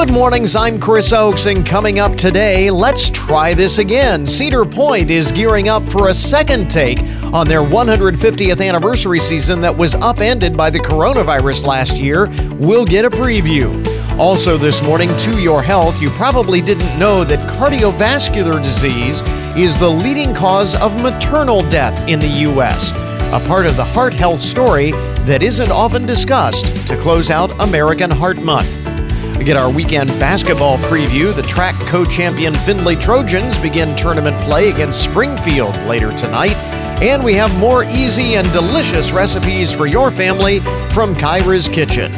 Good mornings, I'm Chris Oakes, and coming up today, let's try this again. Cedar Point is gearing up for a second take on their 150th anniversary season that was upended by the coronavirus last year. We'll get a preview. Also, this morning, to your health, you probably didn't know that cardiovascular disease is the leading cause of maternal death in the U.S., a part of the heart health story that isn't often discussed to close out American Heart Month. We get our weekend basketball preview. The TRAC co champion Findlay Trojans begin tournament play against Springfield later tonight. And we have more easy and delicious recipes for your family from Kyra's Kitchen.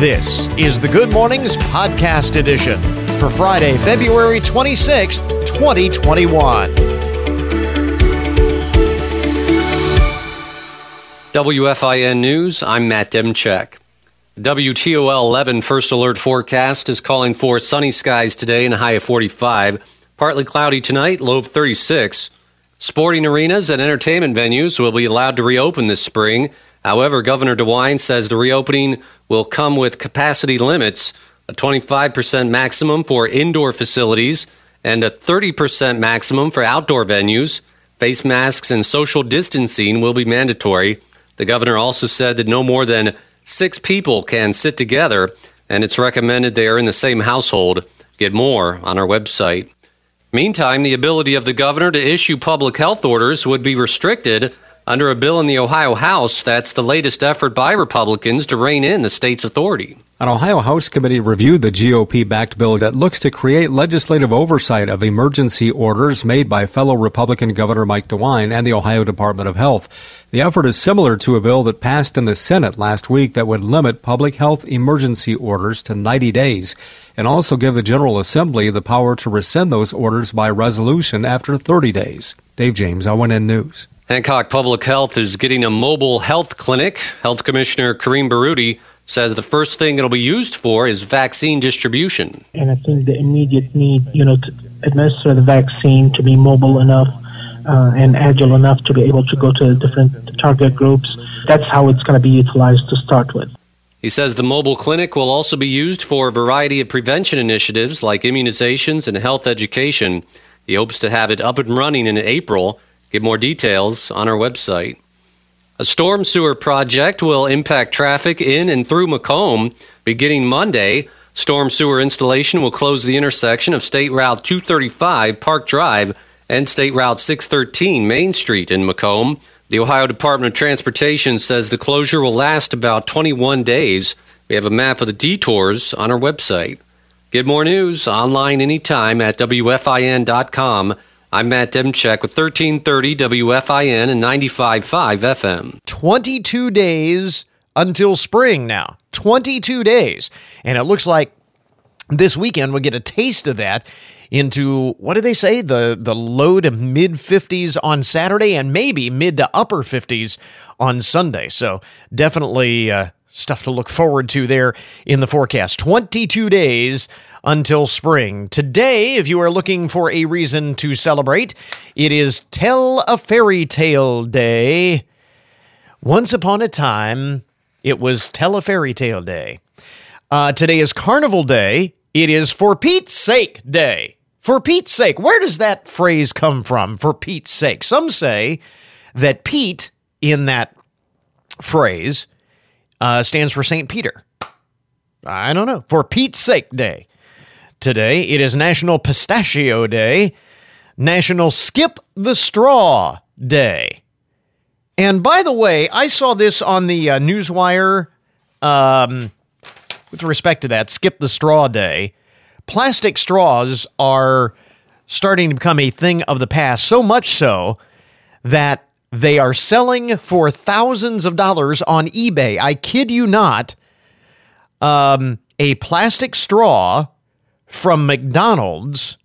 This is the Good Mornings Podcast Edition for Friday, February 26th, 2021. WFIN News, I'm Matt Demchek. WTOL 11 First Alert forecast is calling for sunny skies today and a high of 45. Partly cloudy tonight, low of 36. Sporting arenas and entertainment venues will be allowed to reopen this spring. However, Governor DeWine says the reopening will come with capacity limits a 25% maximum for indoor facilities and a 30% maximum for outdoor venues. Face masks and social distancing will be mandatory. The governor also said that no more than Six people can sit together, and it's recommended they are in the same household. Get more on our website. Meantime, the ability of the governor to issue public health orders would be restricted under a bill in the Ohio House that's the latest effort by Republicans to rein in the state's authority. An Ohio House committee reviewed the GOP backed bill that looks to create legislative oversight of emergency orders made by fellow Republican Governor Mike DeWine and the Ohio Department of Health. The effort is similar to a bill that passed in the Senate last week that would limit public health emergency orders to 90 days and also give the General Assembly the power to rescind those orders by resolution after 30 days. Dave James, ONN News. Hancock Public Health is getting a mobile health clinic. Health Commissioner Karim Baroudi says the first thing it'll be used for is vaccine distribution. And I think the immediate need, you know, to administer the vaccine to be mobile enough uh, and agile enough to be able to go to different target groups. That's how it's going to be utilized to start with. He says the mobile clinic will also be used for a variety of prevention initiatives like immunizations and health education. He hopes to have it up and running in April Get more details on our website. A storm sewer project will impact traffic in and through McComb beginning Monday. Storm sewer installation will close the intersection of State Route 235 Park Drive and State Route 613 Main Street in McComb. The Ohio Department of Transportation says the closure will last about 21 days. We have a map of the detours on our website. Get more news online anytime at WFIN.com. I'm Matt Demchek with 1330 WFIN and 95.5 FM. 22 days until spring now. 22 days. And it looks like this weekend we'll get a taste of that into what do they say the the low to mid 50s on Saturday and maybe mid to upper 50s on Sunday. So definitely uh, stuff to look forward to there in the forecast. 22 days until spring. Today, if you are looking for a reason to celebrate, it is Tell a Fairy Tale Day. Once upon a time, it was Tell a Fairy Tale Day. Uh, today is Carnival Day. It is For Pete's Sake Day. For Pete's sake. Where does that phrase come from? For Pete's sake. Some say that Pete in that phrase uh, stands for St. Peter. I don't know. For Pete's sake day. Today, it is National Pistachio Day, National Skip the Straw Day. And by the way, I saw this on the uh, Newswire um, with respect to that Skip the Straw Day. Plastic straws are starting to become a thing of the past, so much so that they are selling for thousands of dollars on eBay. I kid you not. Um, a plastic straw from McDonald's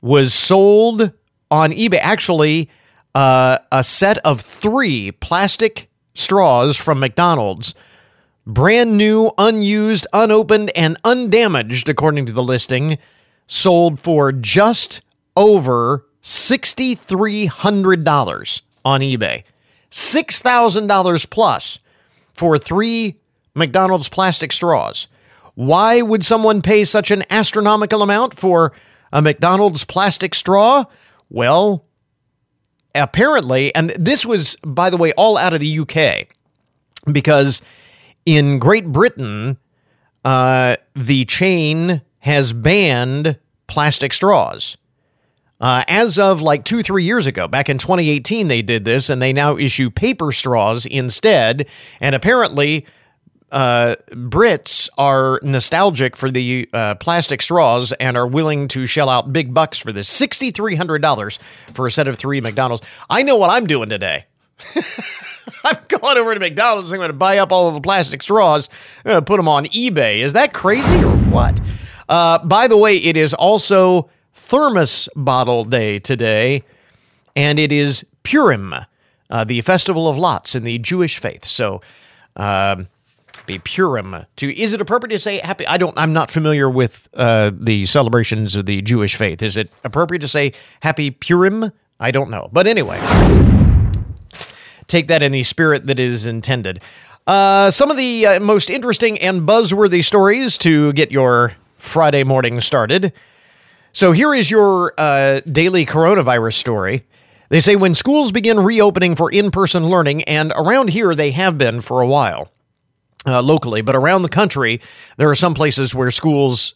was sold on eBay. Actually, uh, a set of three plastic straws from McDonald's, brand new, unused, unopened, and undamaged, according to the listing, sold for just over $6,300 on eBay. $6,000 plus for three McDonald's plastic straws. Why would someone pay such an astronomical amount for a McDonald's plastic straw? Well, apparently, and this was, by the way, all out of the UK, because in Great Britain, uh, the chain has banned plastic straws. Uh, as of like two, three years ago, back in 2018, they did this, and they now issue paper straws instead. And apparently, uh, Brits are nostalgic for the uh, plastic straws and are willing to shell out big bucks for this $6,300 for a set of three McDonald's. I know what I'm doing today. I'm going over to McDonald's. I'm going to buy up all of the plastic straws. Put them on eBay. Is that crazy or what? Uh, by the way, it is also thermos bottle day today, and it is Purim, uh, the festival of lots in the Jewish faith. So, um, be Purim. To is it appropriate to say happy? I don't. I'm not familiar with uh, the celebrations of the Jewish faith. Is it appropriate to say happy Purim? I don't know. But anyway, take that in the spirit that is intended. Uh, some of the uh, most interesting and buzzworthy stories to get your Friday morning started. So here is your uh, daily coronavirus story. They say when schools begin reopening for in person learning, and around here they have been for a while uh, locally, but around the country, there are some places where schools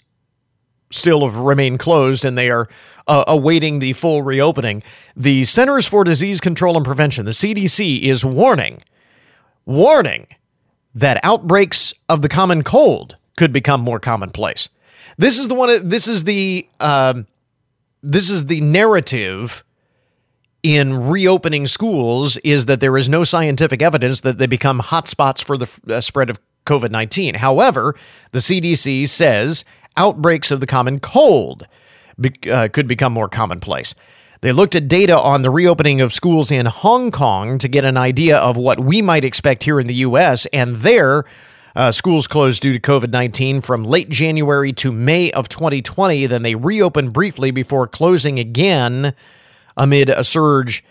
still have remained closed and they are uh, awaiting the full reopening. The Centers for Disease Control and Prevention, the CDC, is warning, warning that outbreaks of the common cold could become more commonplace. This is the one. This is the um, this is the narrative in reopening schools is that there is no scientific evidence that they become hotspots for the uh, spread of COVID 19. However, the CDC says outbreaks of the common cold be- uh, could become more commonplace. They looked at data on the reopening of schools in Hong Kong to get an idea of what we might expect here in the U.S., and there, uh, schools closed due to COVID 19 from late January to May of 2020. Then they reopened briefly before closing again amid a surge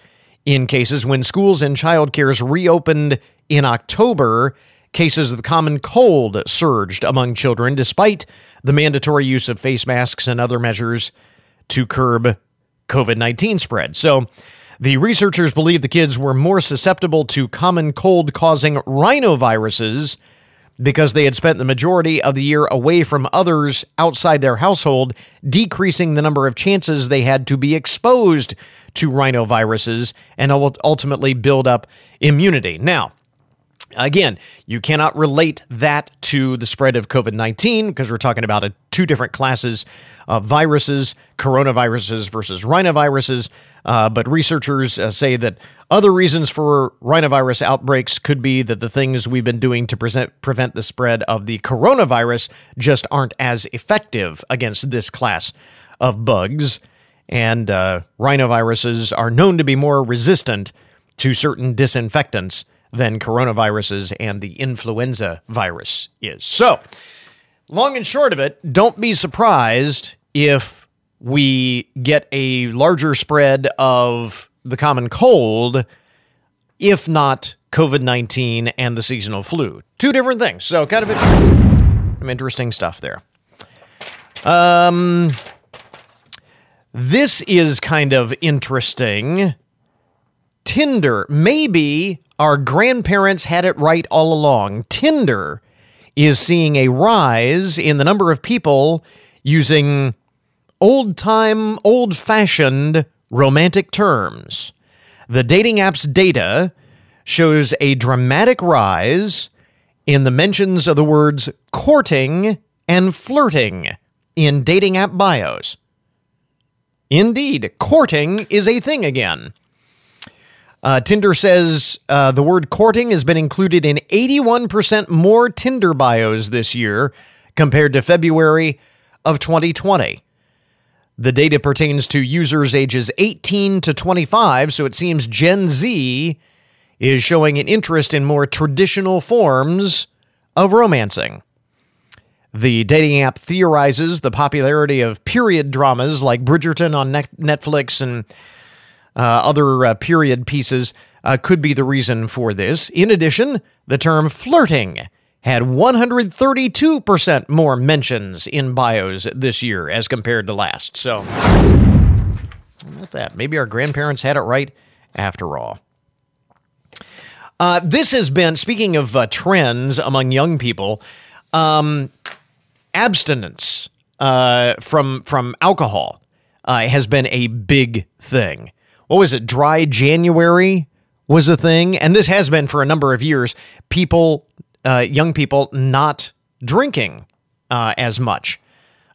in cases. When schools and childcares reopened in October, cases of the common cold surged among children despite the mandatory use of face masks and other measures to curb COVID 19 spread. So, the researchers believe the kids were more susceptible to common cold causing rhinoviruses because they had spent the majority of the year away from others outside their household, decreasing the number of chances they had to be exposed to rhinoviruses and ultimately build up immunity. Now, Again, you cannot relate that to the spread of COVID 19 because we're talking about a, two different classes of viruses, coronaviruses versus rhinoviruses. Uh, but researchers uh, say that other reasons for rhinovirus outbreaks could be that the things we've been doing to present, prevent the spread of the coronavirus just aren't as effective against this class of bugs. And uh, rhinoviruses are known to be more resistant to certain disinfectants than coronaviruses and the influenza virus is. So, long and short of it, don't be surprised if we get a larger spread of the common cold, if not COVID 19 and the seasonal flu. Two different things. So, kind of some interesting stuff there. Um, this is kind of interesting. Tinder, maybe our grandparents had it right all along. Tinder is seeing a rise in the number of people using old time, old fashioned romantic terms. The dating app's data shows a dramatic rise in the mentions of the words courting and flirting in dating app bios. Indeed, courting is a thing again. Uh, Tinder says uh, the word courting has been included in 81% more Tinder bios this year compared to February of 2020. The data pertains to users ages 18 to 25, so it seems Gen Z is showing an interest in more traditional forms of romancing. The dating app theorizes the popularity of period dramas like Bridgerton on Netflix and uh, other uh, period pieces uh, could be the reason for this. In addition, the term flirting had 132% more mentions in bios this year as compared to last. So, about that. Maybe our grandparents had it right after all. Uh, this has been, speaking of uh, trends among young people, um, abstinence uh, from from alcohol uh, has been a big thing. What was it? Dry January was a thing, and this has been for a number of years. People, uh, young people, not drinking uh, as much.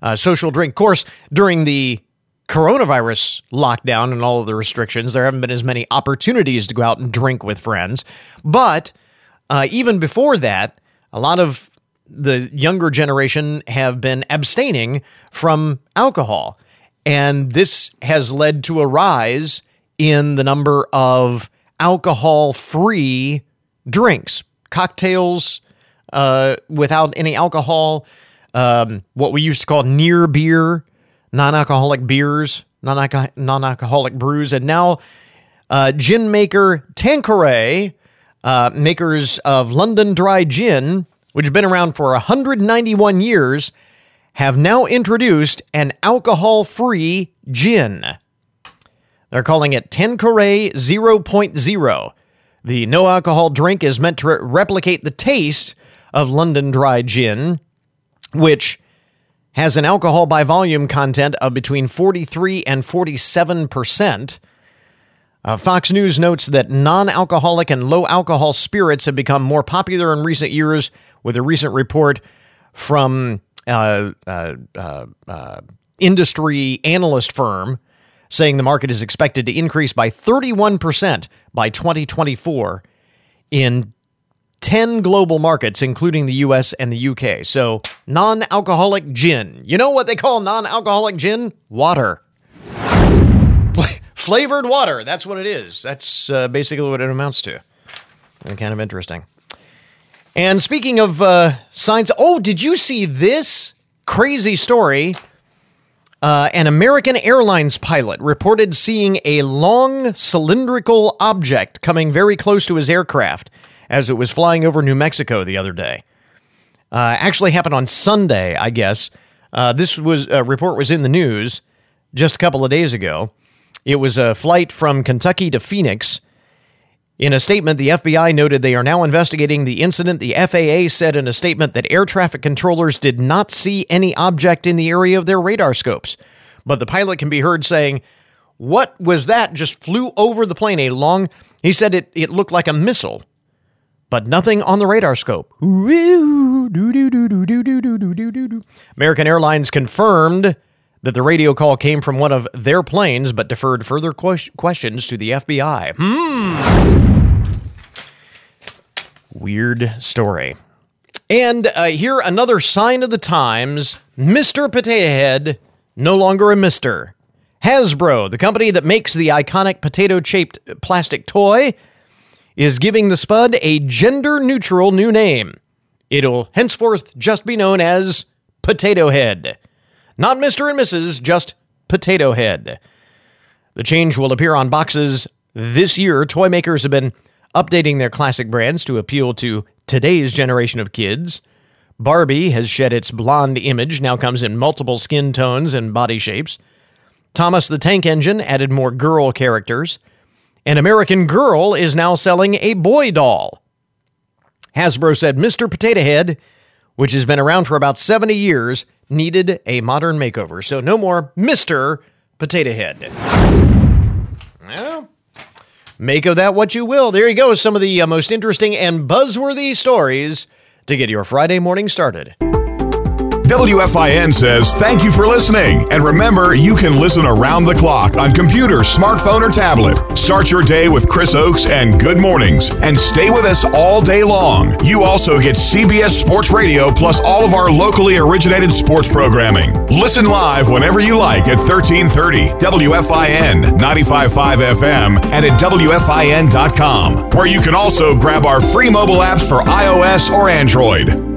Uh, social drink, of course, during the coronavirus lockdown and all of the restrictions, there haven't been as many opportunities to go out and drink with friends. But uh, even before that, a lot of the younger generation have been abstaining from alcohol. And this has led to a rise in the number of alcohol free drinks, cocktails uh, without any alcohol, um, what we used to call near beer, non alcoholic beers, non alcoholic brews. And now, uh, gin maker Tanqueray, uh, makers of London Dry Gin, which has been around for 191 years, have now introduced an alcohol free gin. They're calling it Tanqueray 0.0. The no alcohol drink is meant to re- replicate the taste of London Dry Gin, which has an alcohol by volume content of between 43 and 47 percent. Uh, Fox News notes that non alcoholic and low alcohol spirits have become more popular in recent years, with a recent report from uh, uh, uh, uh industry analyst firm saying the market is expected to increase by 31% by 2024 in 10 global markets, including the US and the UK. So, non alcoholic gin. You know what they call non alcoholic gin? Water. Flavored water. That's what it is. That's uh, basically what it amounts to. Kind of interesting. And speaking of uh, oh, did you see this crazy story uh, an American Airlines pilot reported seeing a long cylindrical object coming very close to his aircraft as it was flying over New Mexico the other day. Uh, actually happened on Sunday, I guess. Uh, this was a report was in the news just a couple of days ago. It was a flight from Kentucky to Phoenix in a statement, the FBI noted they are now investigating the incident. The FAA said in a statement that air traffic controllers did not see any object in the area of their radar scopes. But the pilot can be heard saying, What was that? Just flew over the plane. A long, he said it, it looked like a missile, but nothing on the radar scope. American Airlines confirmed that the radio call came from one of their planes, but deferred further questions to the FBI. Hmm. Weird story. And uh, here, another sign of the times Mr. Potato Head, no longer a Mister. Hasbro, the company that makes the iconic potato shaped plastic toy, is giving the Spud a gender neutral new name. It'll henceforth just be known as Potato Head. Not Mr. and Mrs., just Potato Head. The change will appear on boxes this year. Toy makers have been updating their classic brands to appeal to today's generation of kids. Barbie has shed its blonde image, now comes in multiple skin tones and body shapes. Thomas the Tank Engine added more girl characters. An American Girl is now selling a boy doll. Hasbro said Mr. Potato Head, which has been around for about 70 years, needed a modern makeover. So no more Mr. Potato Head. Well, make of that what you will. There you go. Some of the uh, most interesting and buzzworthy stories to get your Friday morning started. WFIN says thank you for listening. And remember, you can listen around the clock on computer, smartphone, or tablet. Start your day with Chris Oakes and Good Mornings and stay with us all day long. You also get CBS Sports Radio plus all of our locally originated sports programming. Listen live whenever you like at 1330 WFIN 95.5 FM and at WFIN.com, where you can also grab our free mobile apps for iOS or Android.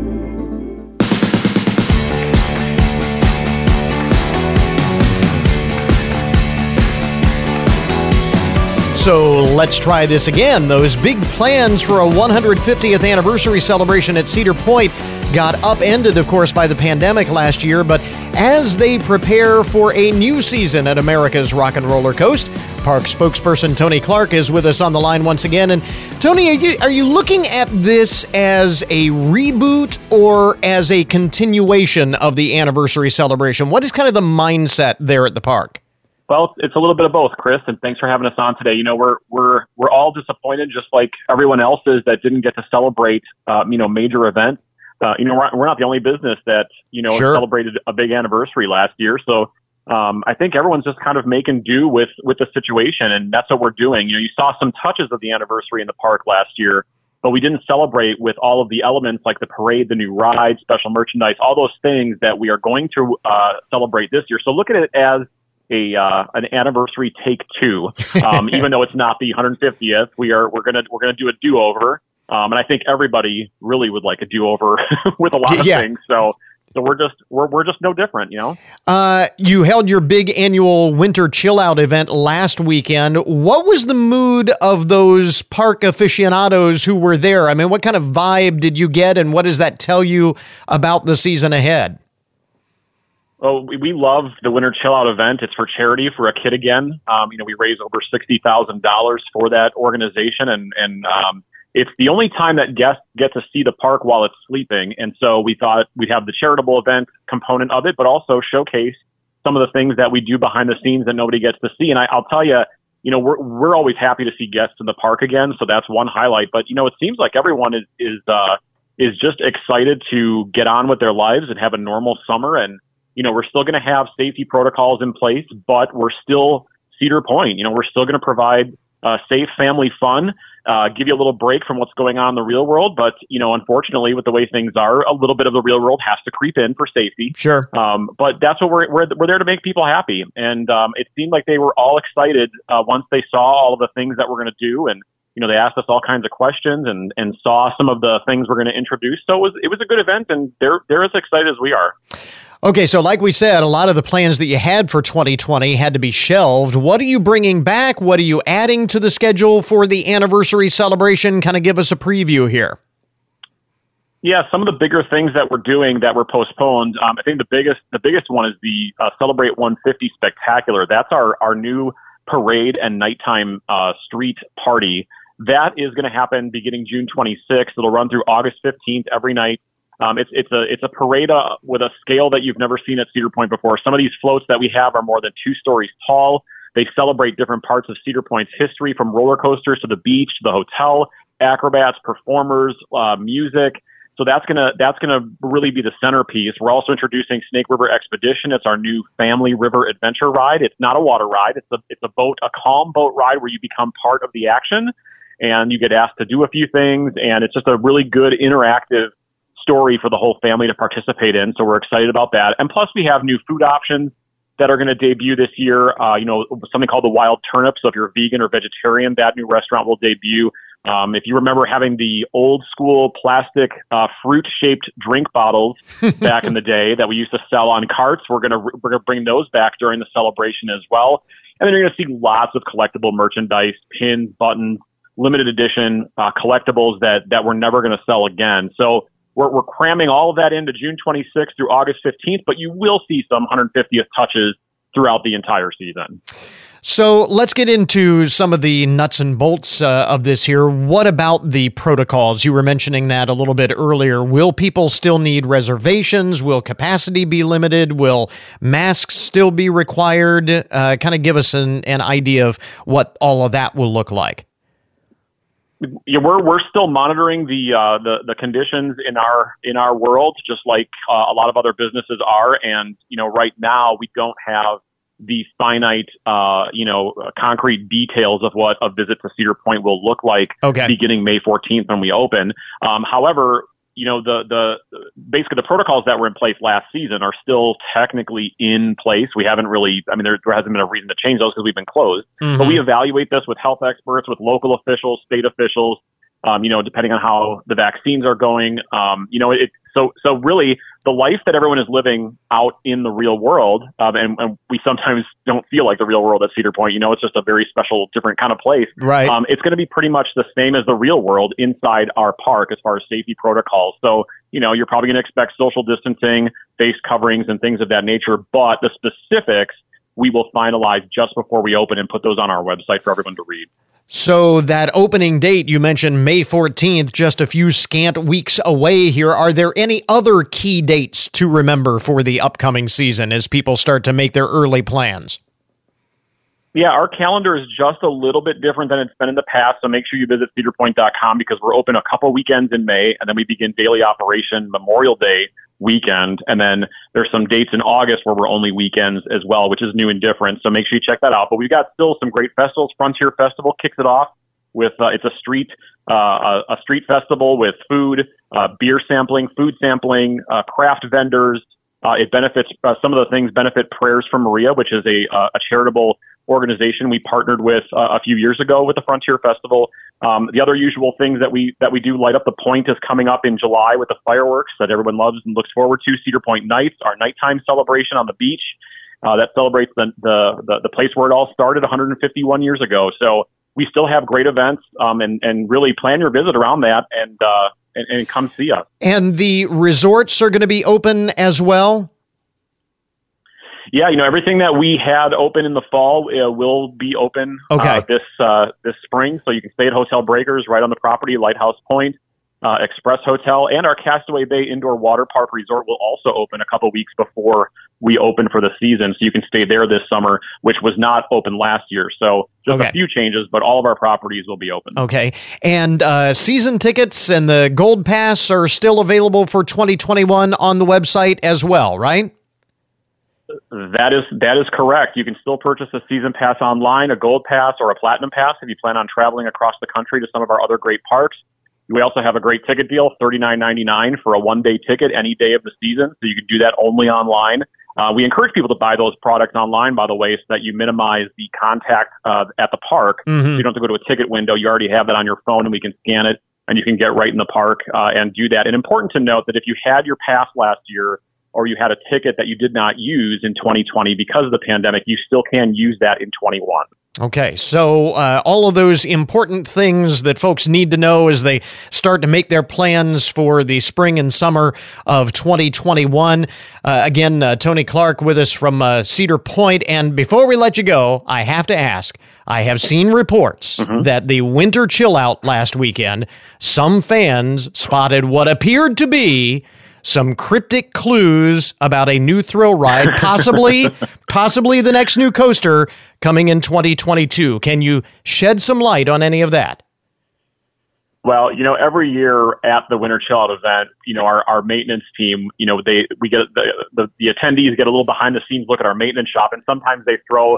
So let's try this again. Those big plans for a 150th anniversary celebration at Cedar Point got upended, of course, by the pandemic last year, but as they prepare for a new season at America's Rock and Roller Coast, Park spokesperson Tony Clark is with us on the line once again. And Tony, are you are you looking at this as a reboot or as a continuation of the anniversary celebration? What is kind of the mindset there at the park? Well, it's a little bit of both, Chris, and thanks for having us on today. You know, we're we're we're all disappointed, just like everyone else is, that didn't get to celebrate, uh, you know, major events. Uh, you know, we're, we're not the only business that you know Sure. celebrated a big anniversary last year. So um, I think everyone's just kind of making do with with the situation, and that's what we're doing. You know, you saw some touches of the anniversary in the park last year, but we didn't celebrate with all of the elements like the parade, the new ride, special merchandise, all those things that we are going to uh, celebrate this year. So look at it as a uh, an anniversary take two, um, even though it's not the 150th. We are we're gonna we're gonna do a do over, um, and I think everybody really would like a do over with a lot of Yeah. things. So so we're just we're we're just no different, you know. Uh, you held your big annual winter chill out event last weekend. What was the mood of those park aficionados who were there? I mean, what kind of vibe did you get, and what does that tell you about the season ahead? Oh, we, we love the winter chill out event. It's for charity for a kid again. Um, you know, we raise over sixty thousand dollars for that organization, and and um, it's the only time that guests get to see the park while it's sleeping. And so we thought we'd have the charitable event component of it, but also showcase some of the things that we do behind the scenes that nobody gets to see. And I, I'll tell you, you know, we're we're always happy to see guests in the park again. So that's one highlight. But you know, it seems like everyone is is uh, is just excited to get on with their lives and have a normal summer. And you know, we're still going to have safety protocols in place, but we're still Cedar Point. You know, we're still going to provide uh, safe family fun, uh, give you a little break from what's going on in the real world. But you know, unfortunately, with the way things are, a little bit of the real world has to creep in for safety. Sure. Um, but that's what we're, we're we're there to make people happy, and um, it seemed like they were all excited uh, once they saw all of the things that we're going to do, and you know they asked us all kinds of questions and and saw some of the things we're going to introduce. So it was it was a good event, and they're they're as excited as we are. Okay, so like we said, a lot of the plans that you had for 2020 had to be shelved. What are you bringing back? What are you adding to the schedule for the anniversary celebration? Kind of give us a preview here. Yeah, some of the bigger things that we're doing that were postponed. Um, I think the biggest the biggest one is the uh, Celebrate 150 Spectacular. That's our our new parade and nighttime uh, street party. That is going to happen beginning June 26th. It'll run through August 15th every night. Um, it's it's a it's a parade uh, with a scale that you've never seen at Cedar Point before. Some of these floats that we have are more than two stories tall. They celebrate different parts of Cedar Point's history, from roller coasters to the beach to the hotel, acrobats, performers, uh, music. So that's gonna that's gonna really be the centerpiece. We're also introducing Snake River Expedition. It's our new family river adventure ride. It's not a water ride. It's a it's a boat a calm boat ride where you become part of the action, and you get asked to do a few things. And it's just a really good interactive story for the whole family to participate in. So we're excited about that. And plus, we have new food options that are going to debut this year. Uh, you know, something called the Wild Turnip. So if you're vegan or vegetarian, that new restaurant will debut. Um, if you remember having the old school plastic uh, fruit shaped drink bottles back in the day that we used to sell on carts, we're gonna we're gonna bring those back during the celebration as well. And then you're gonna see lots of collectible merchandise, pins, buttons, limited edition uh, collectibles that that we're never gonna sell again. So we're, we're cramming all of that into June 26th through August 15th, but you will see some 150th touches throughout the entire season. So let's get into some of the nuts and bolts uh, of this here. What about the protocols? You were mentioning that a little bit earlier. Will people still need reservations? Will capacity be limited? Will masks still be required? Uh, kind of give us an, an idea of what all of that will look like. Yeah, we're we're still monitoring the uh, the the conditions in our in our world, just like uh, a lot of other businesses are. And you know, right now we don't have the finite, uh, you know, concrete details of what a visit to Cedar Point will look like Okay. beginning May 14th when we open. Um, however, you know, the the basically the protocols that were in place last season are still technically in place. We haven't really, I mean, there, there hasn't been a reason to change those because we've been closed. But we mm-hmm. evaluate this with health experts, with local officials, state officials. Um, you know, depending on how the vaccines are going. Um, you know, it, so so really the life that everyone is living out in the real world, um, and, and, we sometimes don't feel like the real world at Cedar Point. You know, it's just a very special, different kind of place. Right. Um, it's going to be pretty much the same as the real world inside our park as far as safety protocols. So, you know, you're probably going to expect social distancing, face coverings, and things of that nature. But the specifics we will finalize just before we open and put those on our website for everyone to read. So that opening date you mentioned May 14th just a few scant weeks away here are there any other key dates to remember for the upcoming season as people start to make their early plans? Yeah, our calendar is just a little bit different than it's been in the past. So make sure you visit cedarpoint.com because we're open a couple weekends in May and then we begin daily operation Memorial Day weekend. And then there's some dates in August where we're only weekends as well, which is new and different. So make sure you check that out. But we've got still some great festivals. Frontier Festival kicks it off with uh, it's a street uh, a, street festival with food, uh, beer sampling, food sampling, uh, craft vendors. Uh, it benefits uh, some of the things benefit Prayers from Maria, which is a a charitable organization we partnered with a few years ago with the Frontier Festival. Um, the other usual things that we that we do light up the point is coming up in July with the fireworks that everyone loves and looks forward to. Cedar Point Nights, our nighttime celebration on the beach uh, that celebrates the, the, the the place where it all started 151 years ago. So we still have great events um, and and really plan your visit around that and, uh, and and come see us. And the resorts are going to be open as well yeah, you know everything that we had open in the fall uh, will be open okay. uh, this uh, this spring. So you can stay at Hotel Breakers right on the property, Lighthouse Point, uh, Express Hotel, and our Castaway Bay Indoor Water Park Resort will also open a couple weeks before we open for the season. So you can stay there this summer, which was not open last year. So just okay. a few changes, but all of our properties will be open. Okay, and uh, season tickets and the Gold Pass are still available for 2021 on the website as well, right? That is that is correct. You can still purchase a season pass online, a gold pass, or a platinum pass if you plan on traveling across the country to some of our other great parks. We also have a great ticket deal, thirty nine ninety nine for a one day ticket any day of the season. So you can do that only online. Uh, we encourage people to buy those products online, by the way, so that you minimize the contact uh, at the park. Mm-hmm. you don't have to go to a ticket window. You already have that on your phone, and we can scan it, and you can get right in the park uh, and do that. And important to note that if you had your pass last year or you had a ticket that you did not use in 2020 because of the pandemic, you still can use that in 21. Okay, so uh, all of those important things that folks need to know as they start to make their plans for the spring and summer of 2021. Uh, again, uh, Tony Clark with us from uh, Cedar Point. And before we let you go, I have to ask I have seen reports mm-hmm. that the winter chill out last weekend, some fans spotted what appeared to be some cryptic clues about a new thrill ride, possibly, possibly the next new coaster coming in 2022. Can you shed some light on any of that? Well, you know, every year at the Winter Chill Out event, you know, our, our maintenance team, you know, they we get the, the the attendees get a little behind the scenes look at our maintenance shop, and sometimes they throw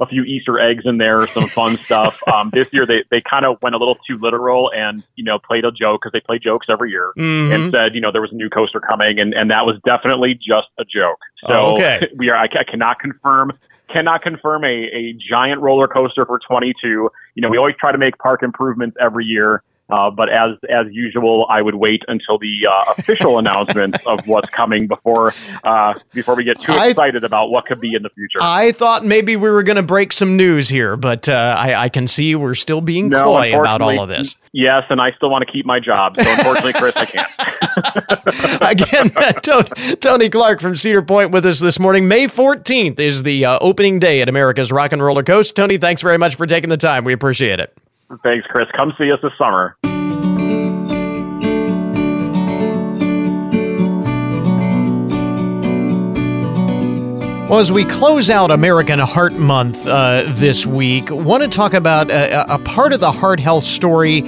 a few Easter eggs in there, some fun stuff. Um, this year they, they kind of went a little too literal and, you know, played a joke because they play jokes every year mm-hmm. and said, you know, there was a new coaster coming and, and that was definitely just a joke. So oh, okay. we are, I, I cannot confirm cannot confirm a, a giant roller coaster for 22. You know, we always try to make park improvements every year. Uh, but as as usual, I would wait until the uh, official announcement of what's coming before uh, before we get too excited I, about what could be in the future. I thought maybe we were going to break some news here, but uh, I, I, can see we're still being no, coy about all of this. Yes, and I still want to keep my job. So unfortunately, Chris, I can't. Again, Tony Clark from Cedar Point with us this morning. May 14th is the uh, opening day at America's Rock and Roller Coast. Tony, thanks very much for taking the time. We appreciate it. Thanks, Chris. Come see us this summer. Well, as we close out American Heart Month uh, this week, want to talk about a, a part of the heart health story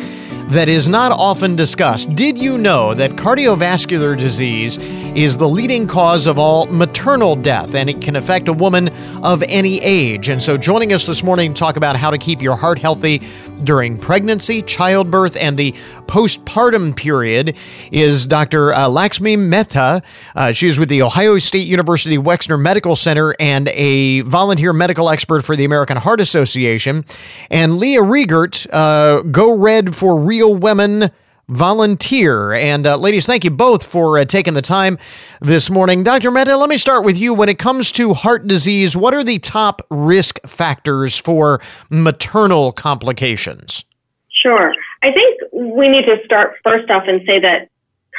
that is not often discussed. Did you know that cardiovascular disease is the leading cause of all maternal death and it can affect a woman of any age? And so, joining us this morning to talk about how to keep your heart healthy during pregnancy, childbirth, and the postpartum period is Dr. Uh, Laxmi Mehta. Uh, she is with the Ohio State University Wexner Medical Center and a volunteer medical expert for the American Heart Association. And Leah Riegert, uh, Go Red for Real Women volunteer. And uh, ladies, thank you both for uh, taking the time this morning. Dr. Mehta, let me start with you. When it comes to heart disease, what are the top risk factors for maternal complications? Sure. I think we need to start first off and say that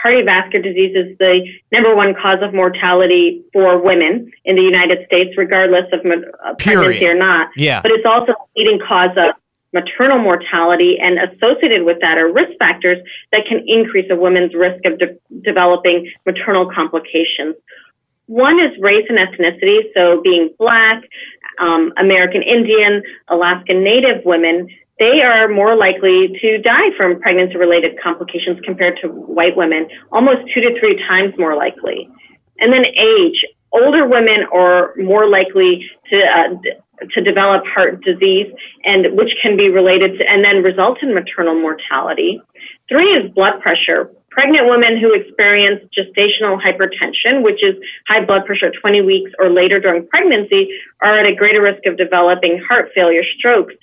cardiovascular disease is the number one cause of mortality for women in the United States, regardless of uh, pregnancy or not. Yeah. But it's also the leading cause of maternal mortality, and associated with that are risk factors that can increase a woman's risk of de- developing maternal complications. One is race and ethnicity, so being black, um, American Indian, Alaskan Native women, they are more likely to die from pregnancy related complications compared to white women, almost two to three times more likely. And then age. Older women are more likely to uh, to develop heart disease and which can be related to and then result in maternal mortality. Three is blood pressure. Pregnant women who experience gestational hypertension, which is high blood pressure at 20 weeks or later during pregnancy, are at a greater risk of developing heart failure, strokes,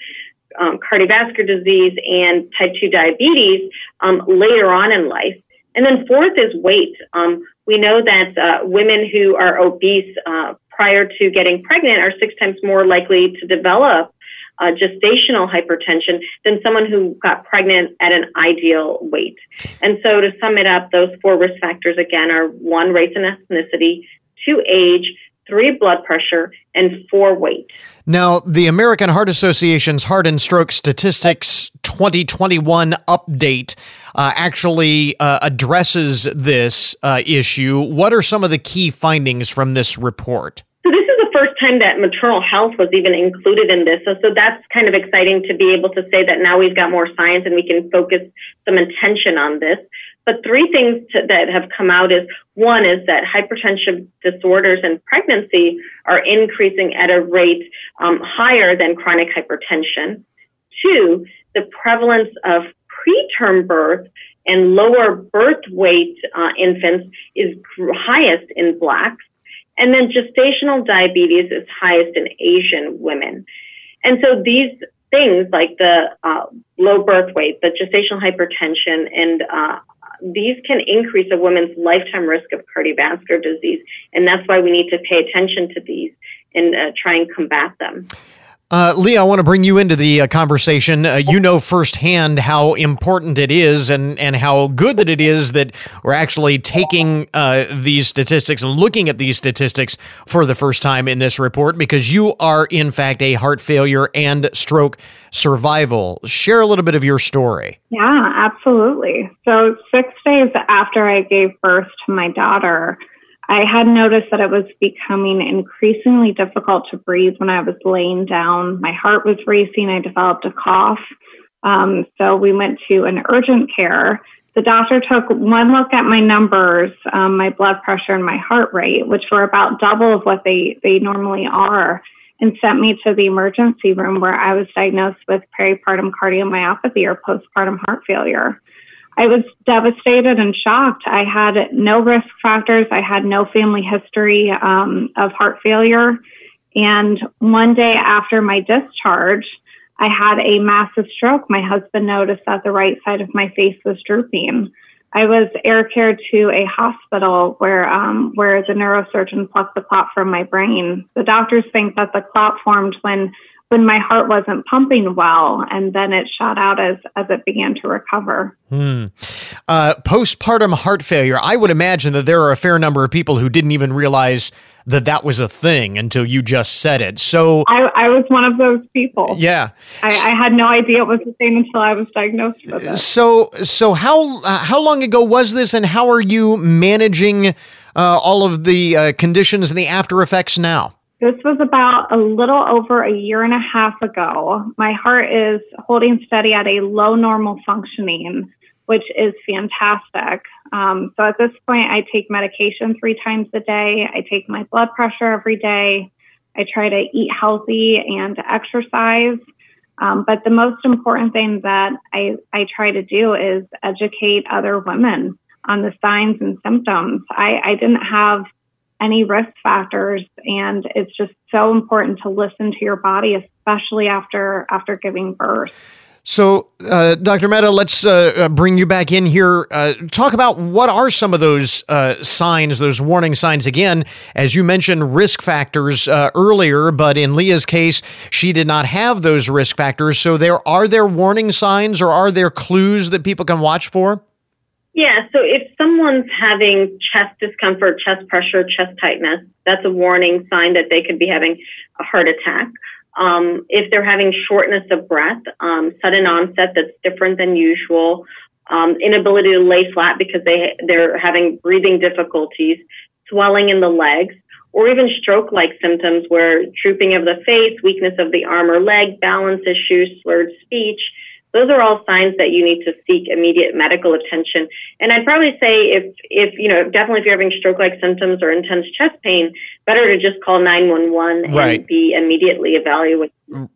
um, cardiovascular disease, and type 2 diabetes um, later on in life. And then fourth is weight. Um, we know that uh, women who are obese uh, prior to getting pregnant are six times more likely to develop uh, gestational hypertension than someone who got pregnant at an ideal weight. And so, to sum it up, those four risk factors again are one, race and ethnicity, two, age, three, blood pressure, and four, weight. Now, the American Heart Association's Heart and Stroke Statistics 2021 update uh, actually uh, addresses this uh, issue. What are some of the key findings from this report? So, this is the first time that maternal health was even included in this. So, so that's kind of exciting to be able to say that now we've got more science and we can focus some attention on this. But three things to, that have come out is one is that hypertension disorders in pregnancy are increasing at a rate um, higher than chronic hypertension. Two, the prevalence of preterm birth and lower birth weight uh, infants is highest in blacks. And then gestational diabetes is highest in Asian women. And so these things like the uh, low birth weight, the gestational hypertension, and uh, these can increase a woman's lifetime risk of cardiovascular disease. And that's why we need to pay attention to these and uh, try and combat them. Uh, Lee, I want to bring you into the uh, conversation. Uh, you know firsthand how important it is and, and how good that it is that we're actually taking uh, these statistics and looking at these statistics for the first time in this report because you are, in fact, a heart failure and stroke survival. Share a little bit of your story. Yeah, absolutely. So, six days after I gave birth to my daughter, I had noticed that it was becoming increasingly difficult to breathe when I was laying down. My heart was racing. I developed a cough. Um, so we went to an urgent care. The doctor took one look at my numbers, um, my blood pressure and my heart rate, which were about double of what they, they normally are, and sent me to the emergency room where I was diagnosed with peripartum cardiomyopathy or postpartum heart failure. I was devastated and shocked. I had no risk factors. I had no family history um, of heart failure. And one day after my discharge, I had a massive stroke. My husband noticed that the right side of my face was drooping. I was air cared to a hospital where um, where the neurosurgeon plucked the clot from my brain. The doctors think that the clot formed when when my heart wasn't pumping well, and then it shot out as as it began to recover. Hmm. Uh, postpartum heart failure. I would imagine that there are a fair number of people who didn't even realize that that was a thing until you just said it. So I, I was one of those people. Yeah, I, I, had no idea it was the same until I was diagnosed with it. So, so how uh, how long ago was this, and how are you managing uh, all of the uh, conditions and the after effects now? This was about a little over a year and a half ago. My heart is holding steady at a low normal functioning, which is fantastic. Um, so at this point, I take medication three times a day. I take my blood pressure every day. I try to eat healthy and exercise. Um, but the most important thing that I, I try to do is educate other women on the signs and symptoms. I, I didn't have any risk factors and it's just so important to listen to your body especially after after giving birth so, uh, Dr. Mehta, let's uh, uh, bring you back in here. Uh, talk about what are some of those uh, signs, those warning signs. Again, as you mentioned, risk factors uh, earlier, but in Leah's case, she did not have those risk factors. So, there are there warning signs, or are there clues that people can watch for? Yeah. So, if someone's having chest discomfort, chest pressure, chest tightness, that's a warning sign that they could be having a heart attack. Um, if they're having shortness of breath, um, sudden onset that's different than usual, um, inability to lay flat because they they're having breathing difficulties, swelling in the legs, or even stroke-like symptoms where drooping of the face, weakness of the arm or leg, balance issues, slurred speech, those are all signs that you need to seek immediate medical attention. And I'd probably say if, if, you know, definitely if you're having stroke like symptoms or intense chest pain, better to just call 911 right. and be immediately evaluated.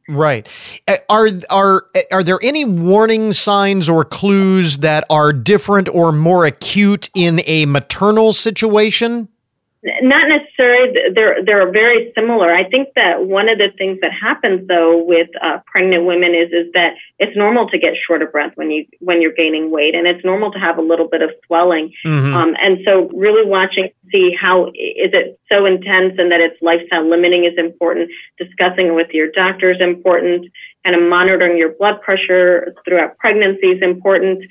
Right. Uh, are, are, are there any warning signs or clues that are different or more acute in a maternal situation? Not necessarily. They're they're very similar. I think that one of the things that happens though with uh, pregnant women is is that it's normal to get short of breath when you when you're gaining weight, and it's normal to have a little bit of swelling. Mm-hmm. Um, and so, really watching see how is it so intense and that it's lifestyle limiting is important. Discussing with your doctor is important. Kind of monitoring your blood pressure throughout pregnancy is important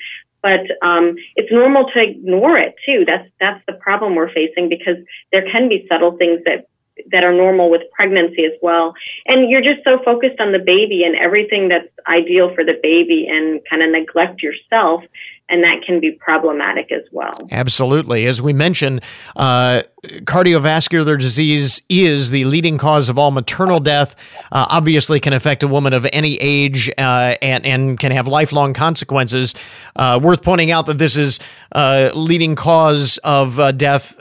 but um, it's normal to ignore it too. That's that's the problem we're facing because there can be subtle things that that are normal with pregnancy as well. And you're just so focused on the baby and everything that's ideal for the baby and kind of neglect yourself and that can be problematic as well. Absolutely. As we mentioned, uh, cardiovascular disease is the leading cause of all maternal death. Uh, obviously, can affect a woman of any age uh, and and can have lifelong consequences. Uh, worth pointing out that this is uh, leading cause of uh, death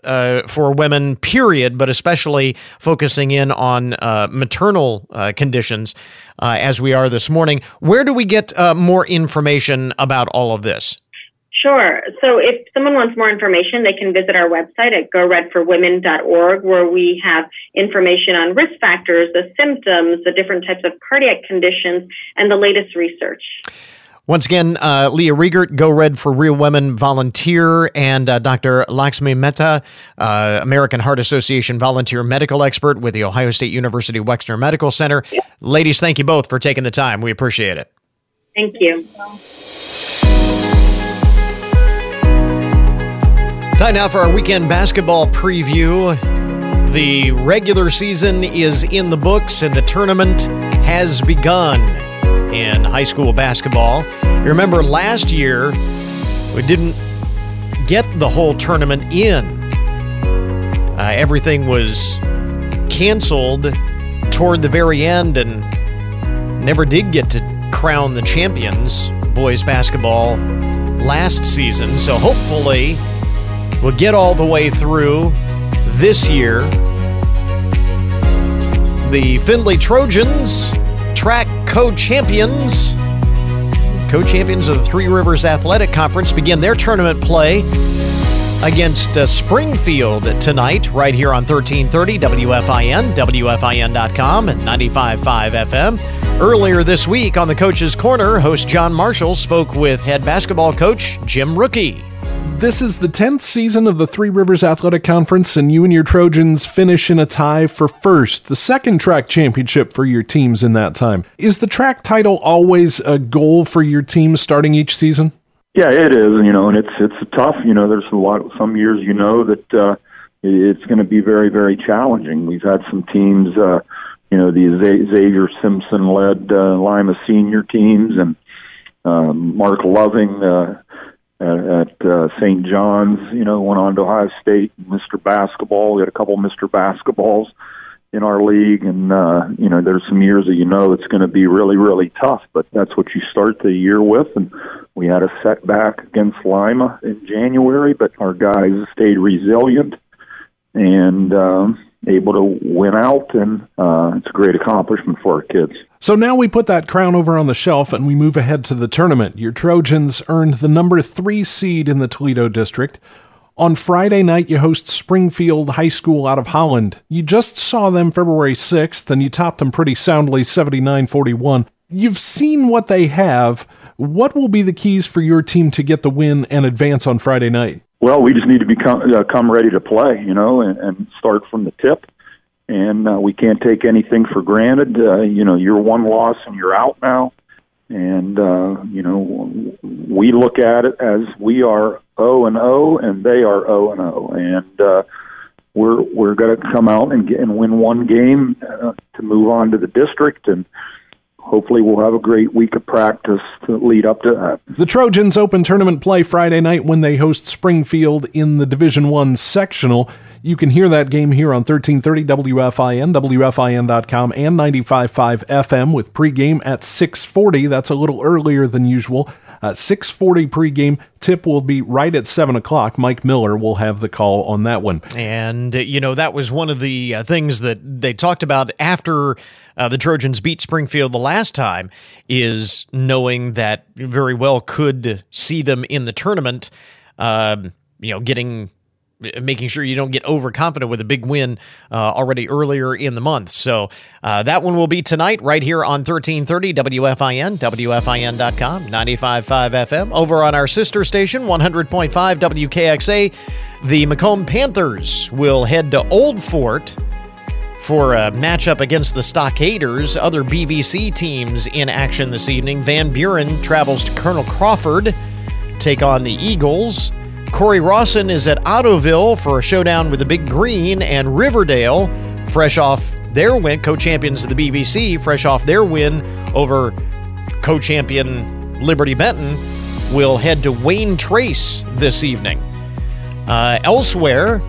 for women. Period, but especially focusing in on maternal conditions. as we are this morning, where do we get more information about all of this? Sure. So if someone wants more information, they can visit our website at goredforwomen.org where we have information on risk factors, the symptoms, the different types of cardiac conditions, and the latest research. Once again, uh, Leah Riegert, Go Red for Real Women volunteer, and uh, Dr. Lakshmi Mehta, uh, American Heart Association volunteer medical expert with the Ohio State University Wexner Medical Center. Ladies, thank you both for taking the time. We appreciate it. Thank you. Time now for our weekend basketball preview. The regular season is in the books and the tournament has begun in high school basketball. You remember last year, we didn't get the whole tournament in. Uh, everything was canceled toward the very end and never did get to crown the champions, boys basketball, last season. So hopefully, will get all the way through this year. The Findlay Trojans, TRAC co champions, co champions of the Three Rivers Athletic Conference, begin their tournament play against uh, Springfield tonight, right here on 1330 WFIN, WFIN.com, and 95.5 FM. Earlier this week on the Coach's Corner, host John Marshall spoke with head basketball coach Jim Rucki. This is the 10th season of the Three Rivers Athletic Conference, and you and your Trojans finish in a tie for first, the second TRAC championship for your teams in that time. Is the TRAC title always a goal for your team starting each season? Yeah, it is. You know, and it's it's tough. You know, there's a lot. Some years, you know, that uh, it's going to be very, very challenging. We've had some teams. Uh, you know, the Xavier Simpson led uh, Lima senior teams, and um, Mark Loving. Uh, at, at uh, St. John's. You know, went on to Ohio State, Mr. Basketball. We had a couple Mr. Basketballs in our league, and uh, you know, there's some years that you know it's going to be really, really tough. But that's what you start the year with, and we had a setback against Lima in January, but our guys stayed resilient and um, able to win out, and uh, it's a great accomplishment for our kids. So now we put that crown over on the shelf and we move ahead to the tournament. Your Trojans earned the number three seed in the Toledo district. On Friday night, you host Springfield High School out of Holland. You just saw them February 6th and you topped them pretty soundly 79 41. You've seen what they have. What will be the keys for your team to get the win and advance on Friday night? Well, we just need to become uh, come ready to play, you know, and, and start from the tip. And uh, we can't take anything for granted. Uh, you know, you're one loss and you're out now. And uh, you know, we look at it as we are O and O, and they are O and O, and uh, we're we're going to come out and get, and win one game uh, to move on to the district and hopefully we'll have a great week of practice to lead up to that. The Trojans open tournament play Friday night when they host Springfield in the Division 1 sectional. You can hear that game here on 1330 WFIN, WFIN.com, and 95.5 FM with pregame at 640. That's a little earlier than usual. Uh, 640 pregame. Tip will be right at 7 o'clock. Mike Miller will have the call on that one. And, uh, you know, that was one of the uh, things that they talked about after uh, the Trojans beat Springfield the last time is knowing that very well could see them in the tournament, um, you know, getting making sure you don't get overconfident with a big win uh, already earlier in the month. So uh, that one will be tonight right here on 1330 WFIN, WFIN.com, 95.5 FM. Over on our sister station, 100.5 WKXA, the McComb Panthers will head to Old Fort for a matchup against the Stockaders. Other BVC teams in action this evening. Van Buren travels to Colonel Crawford, take on the Eagles. Cory Rawson is at Ottoville for a showdown with the Big Green, and Riverdale, fresh off their win, co champions of the BVC, fresh off their win over co champion Liberty Benton, will head to Wayne Trace this evening. Uh, elsewhere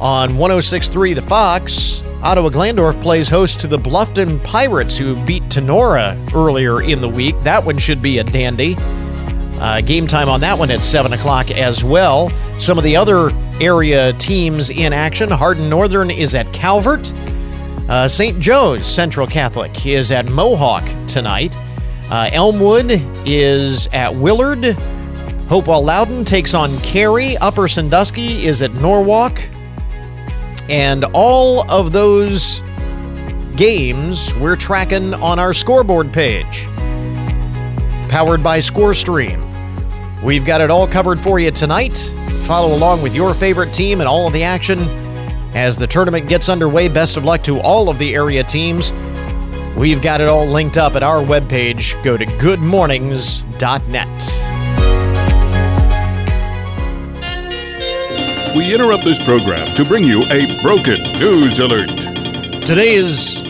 on 1063 The Fox, Ottawa Glandorf plays host to the Bluffton Pirates, who beat Tinora earlier in the week. That one should be a dandy. Uh, game time on that one at 7 o'clock as well. Some of the other area teams in action Hardin Northern is at Calvert. Uh, St. Joe's Central Catholic is at Mohawk tonight. Uh, Elmwood is at Willard. Hopewell Loudon takes on Carey. Upper Sandusky is at Norwalk. And all of those games we're tracking on our scoreboard page. Powered by ScoreStream. We've got it all covered for you tonight. Follow along with your favorite team and all of the action as the tournament gets underway. Best of luck to all of the area teams. We've got it all linked up at our webpage. Go to goodmornings.net. We interrupt this program to bring you a broken news alert. Today's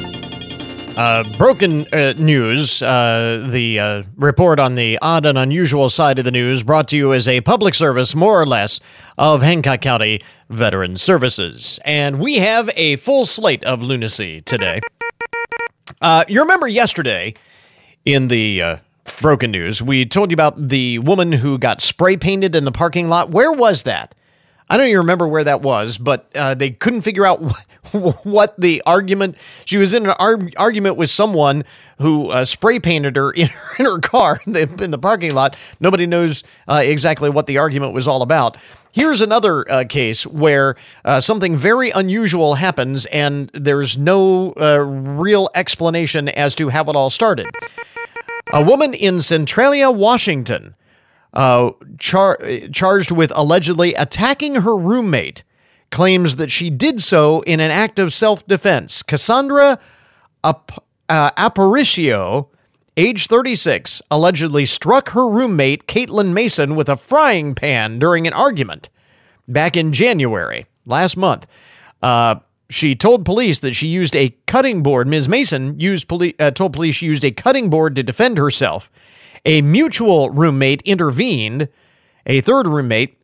uh, broken uh, news, uh, the uh, report on the odd and unusual side of the news, brought to you as a public service, more or less, of Hancock County Veteran Services. And we have a full slate of lunacy today. Uh, you remember yesterday in the broken news, we told you about the woman who got spray painted in the parking lot. Where was that? I don't even remember where that was, but uh, they couldn't figure out what the argument. She was in an ar- argument with someone who uh, spray painted her in, her in her car in the, in the, parking lot. Nobody knows uh, exactly what the argument was all about. Here's another uh, case where uh, something very unusual happens, and there's no uh, real explanation as to how it all started. A woman in Centralia, Washington uh, char- charged with allegedly attacking her roommate, claims that she did so in an act of self defense. Cassandra Ap- uh, Aparicio, age 36, allegedly struck her roommate, Caitlin Mason, with a frying pan during an argument back in January, last month. Uh, she told police that she used a cutting board. Ms. Mason used poli- uh, told police she used a cutting board to defend herself. A mutual roommate intervened, a third roommate,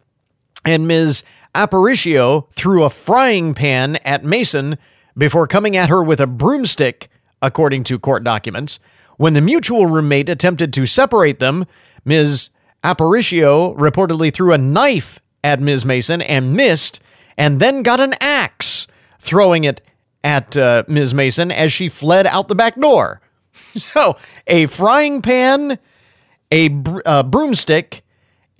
and Ms. Aparicio threw a frying pan at Mason before coming at her with a broomstick, according to court documents. When the mutual roommate attempted to separate them, Ms. Aparicio reportedly threw a knife at Ms. Mason and missed, and then got an axe, throwing it at uh, Ms. Mason as she fled out the back door. So, a frying pan, a br- uh, broomstick,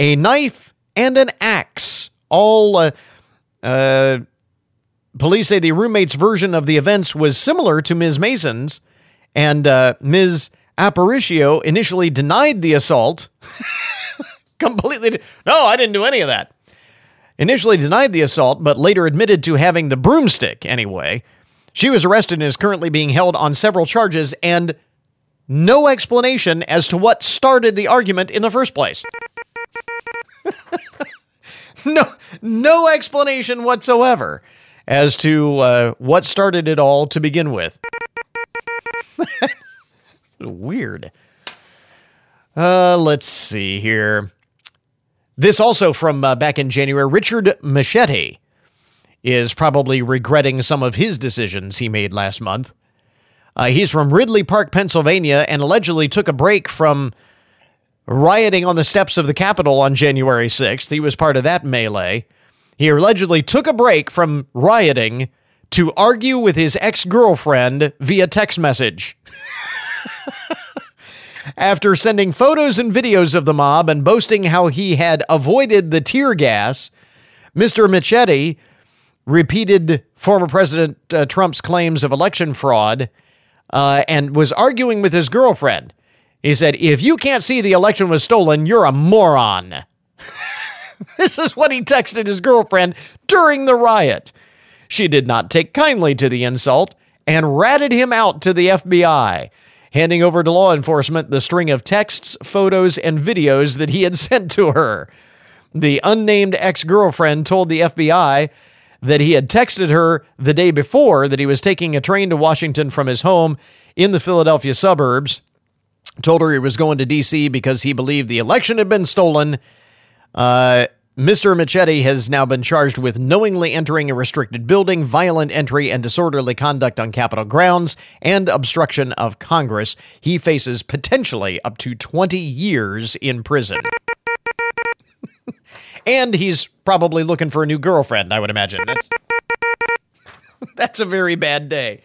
a knife, and an axe. All uh, uh, police say the roommate's version of the events was similar to Ms. Mason's, and uh, Ms. Aparicio initially denied the assault. Completely. De- no, I didn't do any of that. Initially denied the assault, but later admitted to having the broomstick anyway. She was arrested and is currently being held on several charges and no explanation as to what started the argument in the first place. no, no explanation whatsoever as to uh, what started it all to begin with. Weird. Uh, let's see here. This also from uh, back in January. Richard Michetti is probably regretting some of his decisions he made last month. Uh, he's from Ridley Park, Pennsylvania, and allegedly took a break from rioting on the steps of the Capitol on January 6th. He was part of that melee. He allegedly took a break from rioting to argue with his ex girlfriend via text message. After sending photos and videos of the mob and boasting how he had avoided the tear gas, Mr. Michetti repeated former President uh, Trump's claims of election fraud uh, and was arguing with his girlfriend. He said, If you can't see the election was stolen, you're a moron. this is what he texted his girlfriend during the riot. She did not take kindly to the insult and ratted him out to the FBI, handing over to law enforcement the string of texts, photos, and videos that he had sent to her. The unnamed ex girlfriend told the FBI that he had texted her the day before that he was taking a train to Washington from his home in the Philadelphia suburbs. Told her he was going to D.C. because he believed the election had been stolen. Uh, Mr. Michetti has now been charged with knowingly entering a restricted building, violent entry and disorderly conduct on Capitol grounds, and obstruction of Congress. He faces potentially up to 20 years in prison. And he's probably looking for a new girlfriend, I would imagine. That's, that's a very bad day.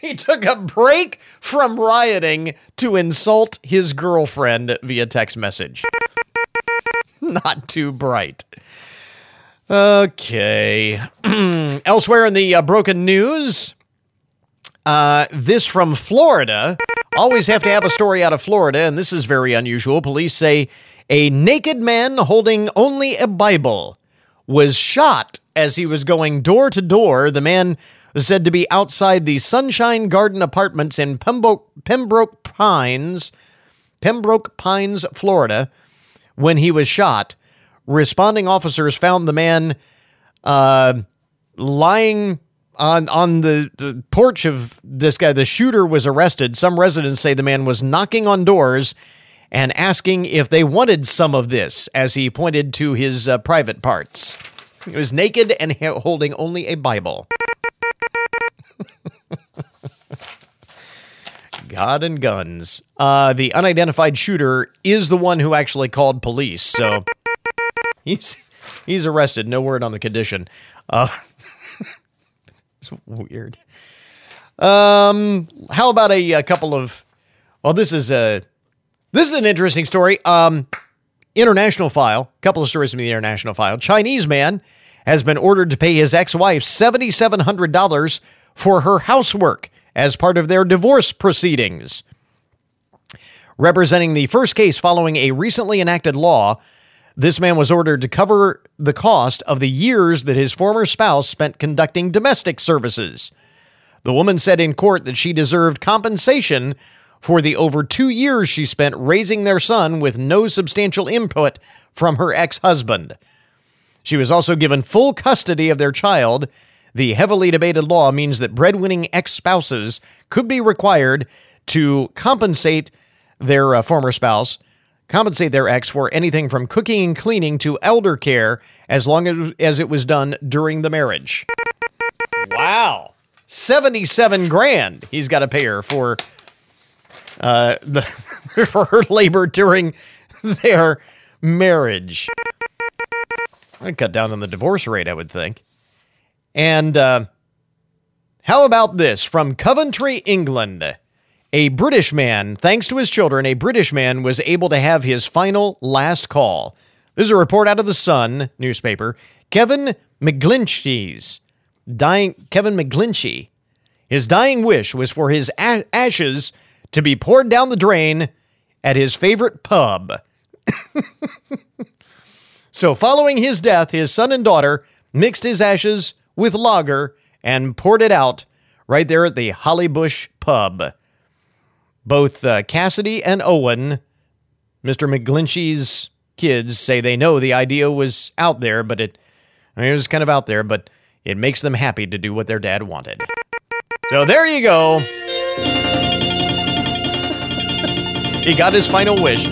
He took a break from rioting to insult his girlfriend via text message. Not too bright. Okay. Elsewhere in the uh, broken news, uh, this from Florida. Always have to have a story out of Florida, and this is very unusual. Police say a naked man holding only a Bible was shot as he was going door to door. The man was said to be outside the Sunshine Garden Apartments in Pembroke, Pembroke Pines, Pembroke Pines, Florida, when he was shot. Responding officers found the man uh, lying on on the, the porch of this guy. The shooter was arrested. Some residents say the man was knocking on doors and asking if they wanted some of this, as he pointed to his uh, private parts. He was naked and holding only a Bible. God and guns. Uh, the unidentified shooter is the one who actually called police, so he's he's arrested. No word on the condition. Uh, it's weird. Um, how about a, a couple of? Well, this is a this is an interesting story. Um, international file. Couple of stories from the international file. Chinese man has been ordered to pay his seven hundred dollars for her housework as part of their divorce proceedings. Representing the first case following a recently enacted law, this man was ordered to cover the cost of the years that his former spouse spent conducting domestic services. The woman said in court that she deserved compensation for the over two years she spent raising their son with no substantial input from her ex husband. She was also given full custody of their child the heavily debated law means that breadwinning ex spouses could be required to compensate their uh, former spouse, compensate their ex for anything from cooking and cleaning to elder care as long as, as it was done during the marriage. Wow. 77 grand he's got to pay her for uh, the for her labor during their marriage. I'd cut down on the divorce rate, I would think. And uh, how about this from Coventry, England? A British man, thanks to his children, a British man was able to have his final last call. This is a report out of the Sun newspaper. Kevin McGlinchey's dying Kevin McGlinchey. His dying wish was for his ashes to be poured down the drain at his favorite pub. so, following his death, his son and daughter mixed his ashes with lager and poured it out right there at the Hollybush pub. Both uh, Cassidy and Owen, Mr. McGlinchey's kids, say they know the idea was out there, but it, I mean, it was kind of out there, but it makes them happy to do what their dad wanted. So there you go. He got his final wish.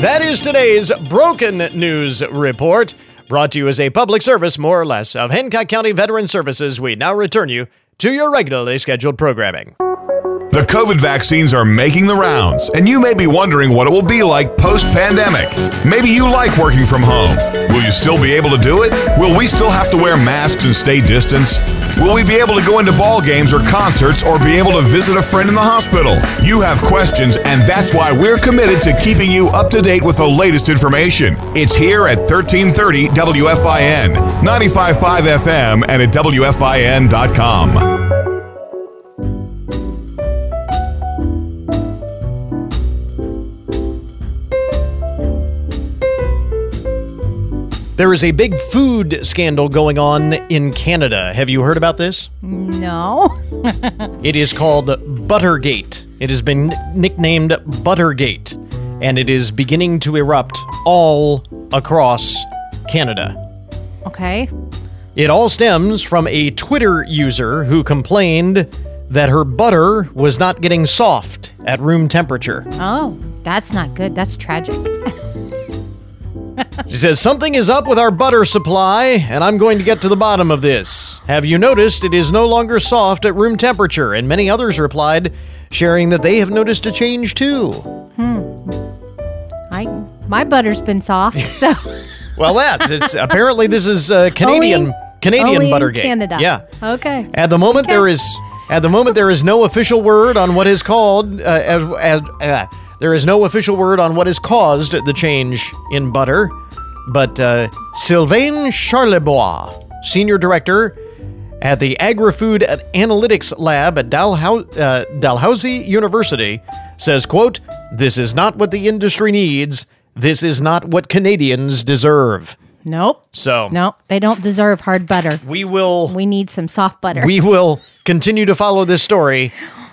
That is today's Broken News Report, brought to you as a public service, more or less, of Hancock County Veteran Services. We now return you to your regularly scheduled programming. The COVID vaccines are making the rounds, and you may be wondering what it will be like post pandemic. Maybe you like working from home. Will you still be able to do it? Will we still have to wear masks and stay distance? Will we be able to go into ball games or concerts or be able to visit a friend in the hospital? You have questions, and that's why we're committed to keeping you up to date with the latest information. It's here at 1330 WFIN, 95.5 FM, and at WFIN.com. There is a big food scandal going on in Canada. Have you heard about this? No. It is called Buttergate. It has been nicknamed Buttergate, and it is beginning to erupt all across Canada. okay. It all stems from a Twitter user who complained that her butter was not getting soft at room temperature. Oh, that's not good. That's tragic. She says, Something is up with our butter supply, and I'm going to get to the bottom of this. Have you noticed it is no longer soft at room temperature? And many others replied, sharing that they have noticed a change too. Hmm. I my butter's been soft, so Well, that's it's apparently this is uh, Canadian Only- Canadian only Buttergate. Canada. Yeah. Okay. At the moment, there is at the moment there is no official word on what is called uh, as, as uh, there is no official word on what has caused the change in butter, but uh, Sylvain Charlebois, senior director at the Agri-Food Analytics Lab at Dalhou- uh, Dalhousie University, says, "quote This is not what the industry needs. This is not what Canadians deserve." Nope. So Nope. They don't deserve hard butter. we will We need some soft butter. we will continue to follow this story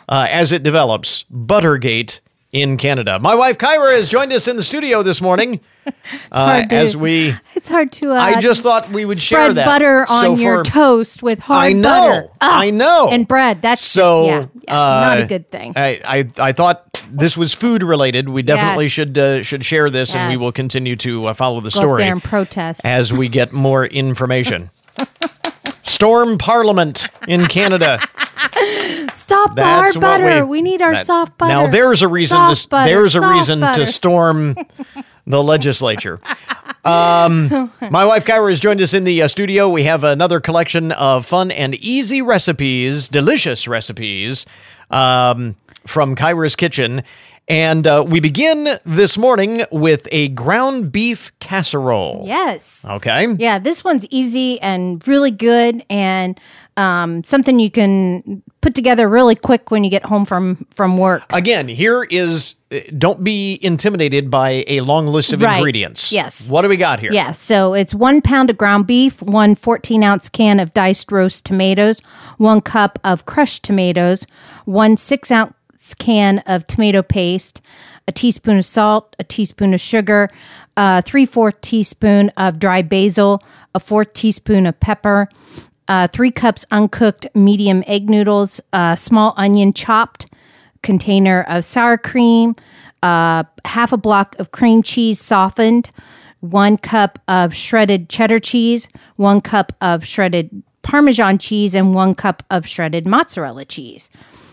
uh, as it develops. Buttergate in Canada. My wife Kyra has joined us in the studio this morning uh, to- as we. it's hard to. Uh, I just thought we would share spread that. butter on So your for- toast with hard I know, butter. I know. And bread. That's So just, yeah, yeah, uh, not a good thing. I, I I thought this was food related. We definitely Yes. should uh, should share this, and we will continue to uh, follow the Go story and protest. as we get more information. Storm Parliament in Canada. Stop the That's hard butter. we, We, need our that- soft butter. Now there's a reason Soft to butter, there's a reason butter. to storm the legislature. Um, my wife Kyra has joined us in the uh, studio. We have another collection of fun and easy recipes, delicious recipes um, from Kyra's kitchen. And uh, we begin this morning with a ground beef casserole. Yes. Okay. Yeah, this one's easy and really good, and um, something you can put together really quick when you get home from from work. Again, here is uh, don't be intimidated by a long list of Right. ingredients. Yes. What do we got here? Yeah, so it's one pound of ground beef, one 14 ounce can of diced roast tomatoes, one cup of crushed tomatoes, one six ounce can of tomato paste, a teaspoon of salt, a teaspoon of sugar, uh, three fourth teaspoon of dry basil, a fourth teaspoon of pepper, uh, three cups uncooked medium egg noodles, a small onion chopped, container of sour cream, uh, half a block of cream cheese softened, one cup of shredded cheddar cheese, one cup of shredded Parmesan cheese, and one cup of shredded mozzarella cheese.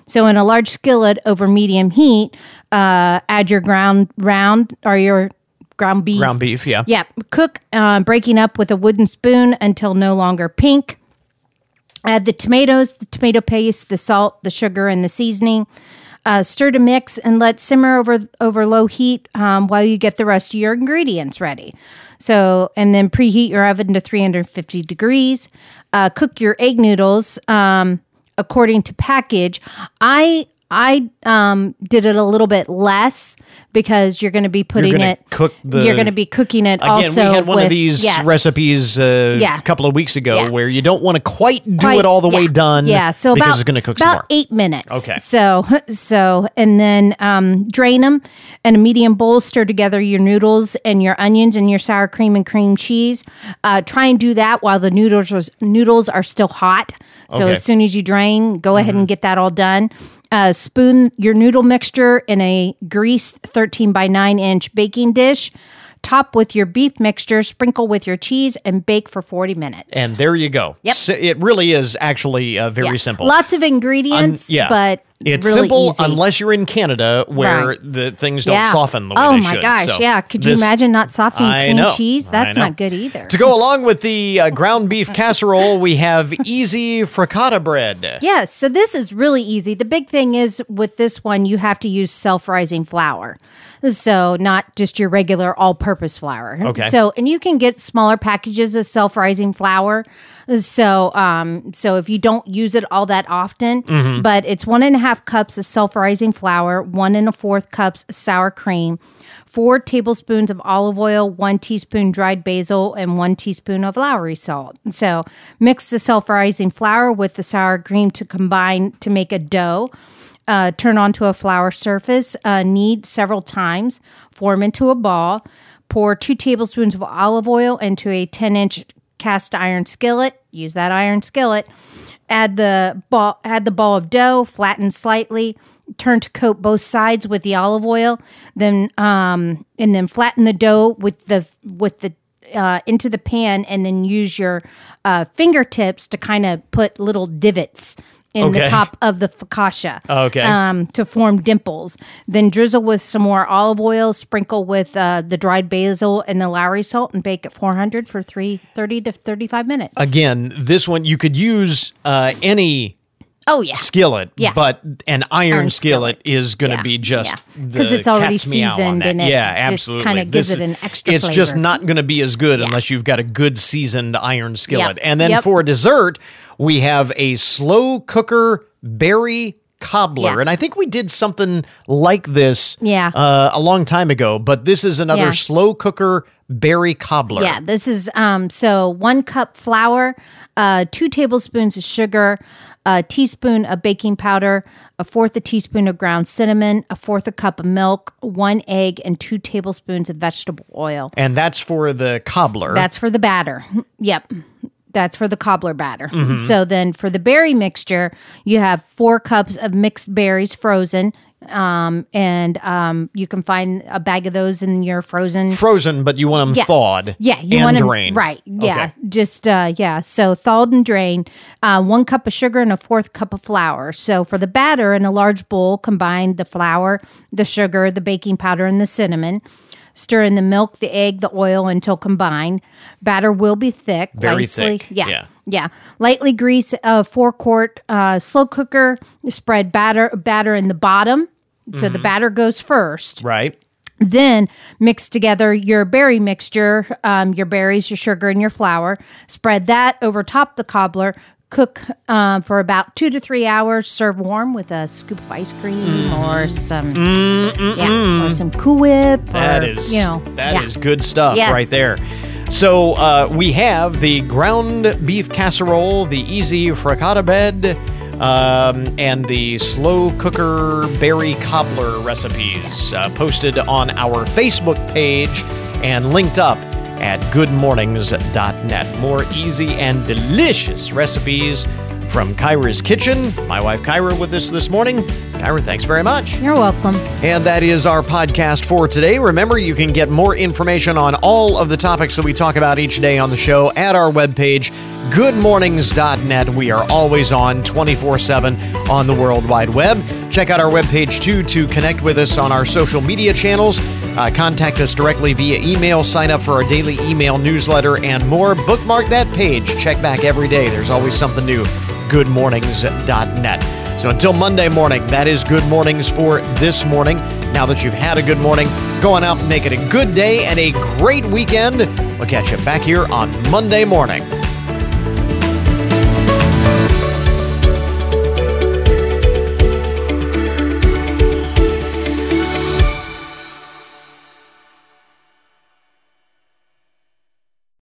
So, in a large skillet over medium heat, uh, add your ground round or your ground beef. Ground beef, yeah. Yeah, cook, uh, breaking up with a wooden spoon until no longer pink. Add the tomatoes, the tomato paste, the salt, the sugar, and the seasoning. Uh, stir to mix and let simmer over over low heat um, while you get the rest of your ingredients ready. So, and then preheat your oven to 350 degrees. Uh, cook your egg noodles um, according to package. I I um, did it a little bit less because you're going to be putting it. cook the- you're going to be cooking it Again, also. we had one with- of these yes. recipes uh, Yeah. a couple of weeks ago Yeah. where you don't want to quite do Quite- it all the way done. Yeah, so because about it's going to cook about some more. eight minutes. Okay. So so and then um, drain them in a medium bowl. Stir together your noodles and your onions and your sour cream and cream cheese. Uh, try and do that while the noodles was, noodles are still hot. So Okay. as soon as you drain, go ahead and get that all done. Uh, spoon your noodle mixture in a greased 13 by 9 inch baking dish. Top with your beef mixture, sprinkle with your cheese, and bake for 40 minutes. And there you go. Yep. So it really is actually uh, very Yeah. simple. Lots of ingredients, Un- yeah. but It's really simple easy. unless you're in Canada where Right. the things don't Yeah. soften the way Oh they my gosh, So yeah. Could you imagine not softening I cream know. cheese? That's not good either. To go along with the uh, ground beef casserole, we have easy frittata bread. Yes, so this is really easy. The big thing is with this one, you have to use self rising flour. So, not just your regular all purpose flour. Okay. So, and you can get smaller packages of self rising flour. So, um, so if you don't use it all that often, Mhm. but it's one and a half cups of self rising flour, one and a fourth cups sour cream, four tablespoons of olive oil, one teaspoon dried basil, and one teaspoon of Lowry salt. So mix the self rising flour with the sour cream to combine to make a dough. Uh, turn onto a flour surface, uh, knead several times, form into a ball. Pour two tablespoons of olive oil into a 10 inch cast iron skillet. Use that iron skillet. Add the ball. Add the ball of dough. Flatten slightly. Turn to coat both sides with the olive oil. Then um, and then flatten the dough with the with the uh, into the pan, and then use your uh, fingertips to kind of put little divots in the top of the focaccia. Okay. Um, to form dimples. Then drizzle with some more olive oil. Sprinkle with uh, the dried basil and the Lowry salt, and bake at 400 for three thirty to 35 minutes. Again, this one you could use uh, any oh yeah. skillet, Yeah. but an iron, Iron skillet, is going to Yeah, be just because the it's already seasoned and it yeah, absolutely. kinda gives it an extra It's just not going to be as good unless you've got a good seasoned iron skillet. Yep. And then Yep. for dessert, we have a slow cooker berry cobbler, Yeah. and I think we did something like this Yeah. uh, a long time ago. But this is another Yeah. slow cooker berry cobbler. Yeah, this is um so one cup flour, uh two tablespoons of sugar, a teaspoon of baking powder, a fourth a teaspoon of ground cinnamon, a fourth a cup of milk, one egg, and two tablespoons of vegetable oil. And that's for the cobbler. That's for the batter. Yep. That's for the cobbler batter. Mhm. So then for the berry mixture, you have four cups of mixed berries frozen. Um, and um, you can find a bag of those in your frozen frozen, but you want them Yeah. thawed. yeah, you and want 'em- drained. right? Yeah, Okay. just uh, yeah. So thawed and drained. Uh, one cup of sugar and a fourth cup of flour. So for the batter in a large bowl, combine the flour, the sugar, the baking powder, and the cinnamon. Stir in the milk, the egg, the oil until combined. Batter will be thick, Very lightly- thick, Yeah, yeah. yeah. Lightly grease a four quart uh, slow cooker. Spread batter batter in the bottom, so the Mhm. batter goes first. Right. Then mix together your berry mixture, um, your berries, your sugar, and your flour. Spread that over top the cobbler. Cook um, for about two to three hours. Serve warm with a scoop of ice cream or some, yeah, or some Cool Whip. Mm. That or, is you know, that is yeah. good stuff Yes. right there. So uh, we have the ground beef casserole, the easy frittata bed, um, and the slow cooker berry cobbler recipes uh, posted on our Facebook page and linked up at goodmornings.net. More easy and delicious recipes from Kyra's Kitchen. My wife Kyra with us this morning. Kyra, thanks very much. You're welcome. And that is our podcast for today. Remember, you can get more information on all of the topics that we talk about each day on the show at our webpage, goodmornings.net. We are always on 24 7 on the World Wide Web. Check out our webpage too to connect with us on our social media channels. Uh, contact us directly via email, sign up for our daily email newsletter, and more. Bookmark that page. Check back every day. There's always something new. Goodmornings.net. So until Monday morning, that is good mornings for this morning. Now that you've had a good morning, go on out and make it a good day and a great weekend. We'll catch you back here on Monday morning.